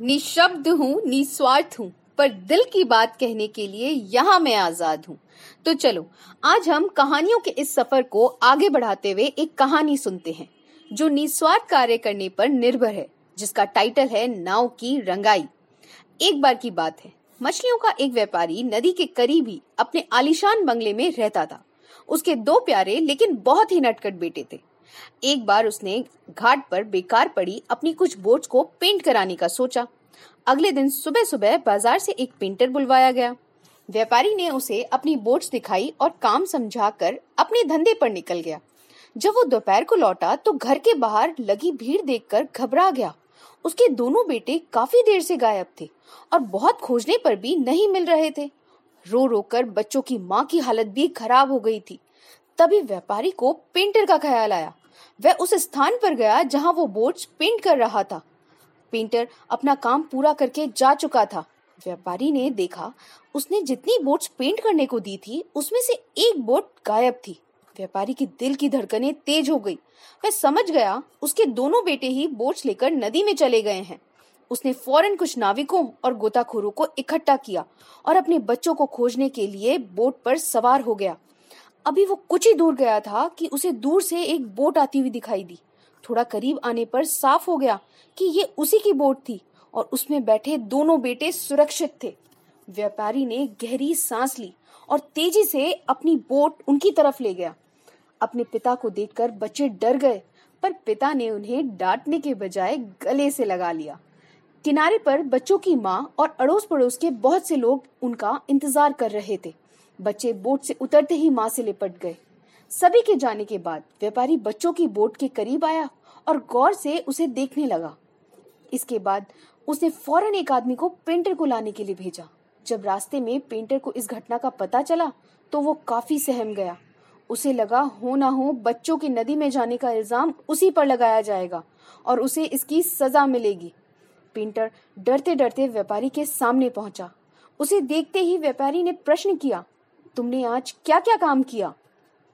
निशब्द हूँ, निस्वार्थ हूँ, पर दिल की बात कहने के लिए यहाँ मैं आज़ाद हूँ। तो चलो, आज हम कहानियों के इस सफ़र को आगे बढ़ाते हुए एक कहानी सुनते हैं, जो निस्वार्थ कार्य करने पर निर्भर है, जिसका टाइटल है नाव की रंगाई। एक बार की बात है, मछलियों का एक व्यापारी नदी के करीब ही अपने आलिशान बंगले में रहता था। उसके दो प्यारे, लेकिन बहुत ही नटखट बेटे थे। एक बार उसने घाट पर बेकार पड़ी अपनी कुछ बोट्स को पेंट कराने का सोचा। अगले दिन सुबह सुबह बाज़ार से एक पेंटर बुलवाया गया। व्यापारी ने उसे अपनी बोट्स दिखाई और काम समझाकर अपने धंधे पर निकल गया। जब वो दोपहर को लौटा तो घर के बाहर लगी भीड़ देखकर घबरा गया। उसके दोनों बेटे काफ़ी देर से गायब थे और बहुत खोजने पर भी नहीं मिल रहे थे। रो रो कर बच्चों की माँ की हालत भी खराब हो गई थी। तभी व्यापारी को पेंटर का ख्याल आया। वह उस स्थान पर गया जहाँ वो बोर्ड पेंट कर रहा था। पेंटर अपना काम पूरा करके जा चुका था। व्यापारी ने देखा, उसने जितनी बोट्स पेंट करने को दी थी, उसमें से एक बोट गायब थी। व्यापारी की दिल की धड़कनें तेज हो गई। वह समझ गया, उसके दोनों बेटे ही बोट्स लेकर नदी में चले गए हैं। उसने फ़ौरन कुछ नाविकों और गोताखोरों को इकट्ठा किया और अपने बच्चों को खोजने के लिए बोट पर सवार हो गया। अभी वो कुछ ही दूर गया था कि उसे दूर से एक बोट आती हुई दिखाई दी। थोड़ा करीब आने पर साफ़ हो गया कि ये उसी की बोट थी और उसमें बैठे दोनों बेटे सुरक्षित थे। व्यापारी ने गहरी सांस ली और तेज़ी से अपनी बोट उनकी तरफ़ ले गया। अपने पिता को देखकर बच्चे डर गए, पर पिता ने उन्हें डांटने के बजाय गले से लगा लिया। किनारे पर बच्चों की माँ और अड़ोस पड़ोस के बहुत से लोग उनका इंतज़ार कर रहे थे। बच्चे बोट से उतरते ही माँ से लिपट गए। सभी के जाने के बाद व्यापारी बच्चों की बोट के करीब आया और गौर से उसे देखने लगा। इसके बाद उसने फ़ौरन एक आदमी को पेंटर को लाने के लिए भेजा। जब रास्ते में पेंटर को इस घटना का पता चला तो वो काफ़ी सहम गया। उसे लगा, हो ना हो, बच्चों की नदी में जाने का इल्ज़ाम उसी पर लगाया जाएगा और उसे इसकी सजा मिलेगी। पेंटर डरते डरते व्यापारी के सामने पहुँचा। उसे देखते ही व्यापारी ने प्रश्न किया तुमने आज क्या क्या काम किया?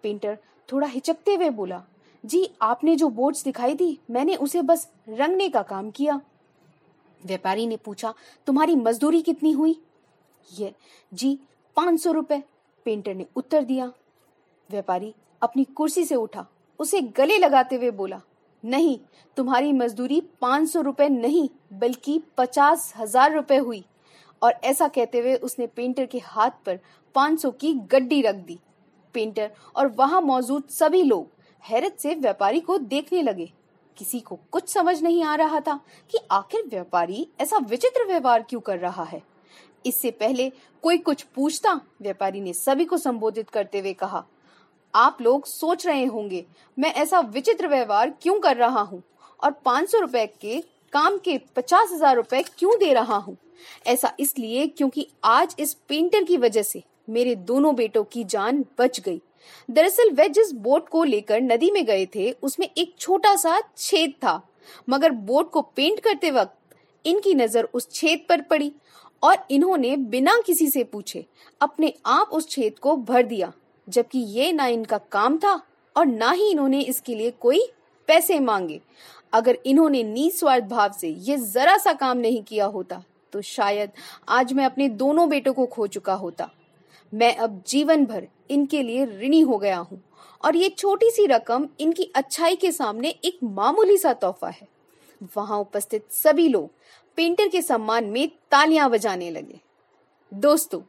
पेंटर थोड़ा हिचकते हुए बोला, जी, आपने जो बोर्ड्स दिखाई दी, मैंने उसे बस रंगने का काम किया। व्यापारी ने पूछा, तुम्हारी मजदूरी कितनी हुई? ये, जी, पाँच सौ रुपए। पेंटर ने उत्तर दिया। व्यापारी अपनी कुर्सी से उठा, उसे गले लगाते हुए बोला, नहीं, तुम्हारी मजदूरी पाँच सौ रुपए नहीं, बल्कि पचास हज़ार रुपए हुई। और ऐसा कहते हुए उसने पेंटर के हाथ पर 500 की गड्डी रख दी। पेंटर और वहाँ मौजूद सभी लोग हैरत से व्यापारी को देखने लगे। किसी को कुछ समझ नहीं आ रहा था कि आखिर व्यापारी ऐसा विचित्र व्यवहार क्यों कर रहा है। इससे पहले कोई कुछ पूछता, व्यापारी ने सभी को संबोधित करते हुए कहा, आप लोग सोच रहे होंगे, मैं ऐसा विचित्र व्यवहार क्यों कर रहा हूँ? और पाँच सौ रुपए के काम के पचास हज़ार रुपए क्यों दे रहा हूँ? ऐसा इसलिए क्योंकि आज इस पेंटर की वजह से मेरे दोनों बेटों की जान बच गई। दरअसल वे जिस बोट को लेकर नदी में गए थे, उसमें एक छोटा सा छेद था, मगर बोट को पेंट करते वक्त इनकी नज़र उस छेद पर पड़ी और इन्होंने बिना किसी से पूछे अपने आप उस छेद को भर दिया, जबकि ये ना इनका काम था और ना ही इन्होंने इसके लिए कोई पैसे मांगे। अगर इन्होंने निस्वार्थ भाव से ये जरा सा काम नहीं किया होता तो शायद आज मैं अपने दोनों बेटों को खो चुका होता। मैं अब जीवन भर इनके लिए ऋणी हो गया हूँ। और ये छोटी सी रकम इनकी अच्छाई के सामने एक मामूली सा तोहफा है। वहाँ उपस्थित सभी लोग पेंटर के सम्मान में तालियाँ बजाने लगे। दोस्तों,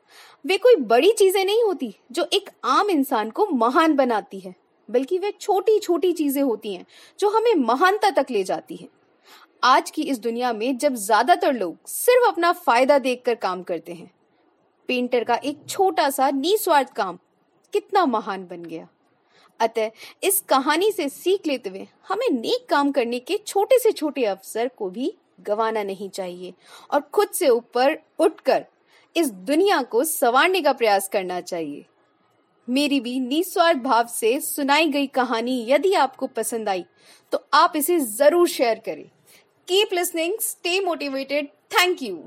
वे कोई बड़ी चीज़ें नहीं होती जो एक आम इंसान को महान बनाती है, बल्कि वे छोटी छोटी चीज़ें होती हैं जो हमें महानता तक ले जाती हैं। आज की इस दुनिया में जब ज़्यादातर लोग सिर्फ़ अपना फ़ायदा देखकर काम करते हैं पेंटर का एक छोटा सा निस्वार्थ काम कितना महान बन गया। अतः इस कहानी से सीख लेते हुए हमें नेक काम करने के छोटे से छोटे अवसर को भी गवाना नहीं चाहिए और खुद से ऊपर उठकर इस दुनिया को संवारने का प्रयास करना चाहिए। मेरी भी निस्वार्थ भाव से सुनाई गई कहानी यदि आपको पसंद आई तो आप इसे ज़रूर शेयर करें। Keep listening stay motivated thank you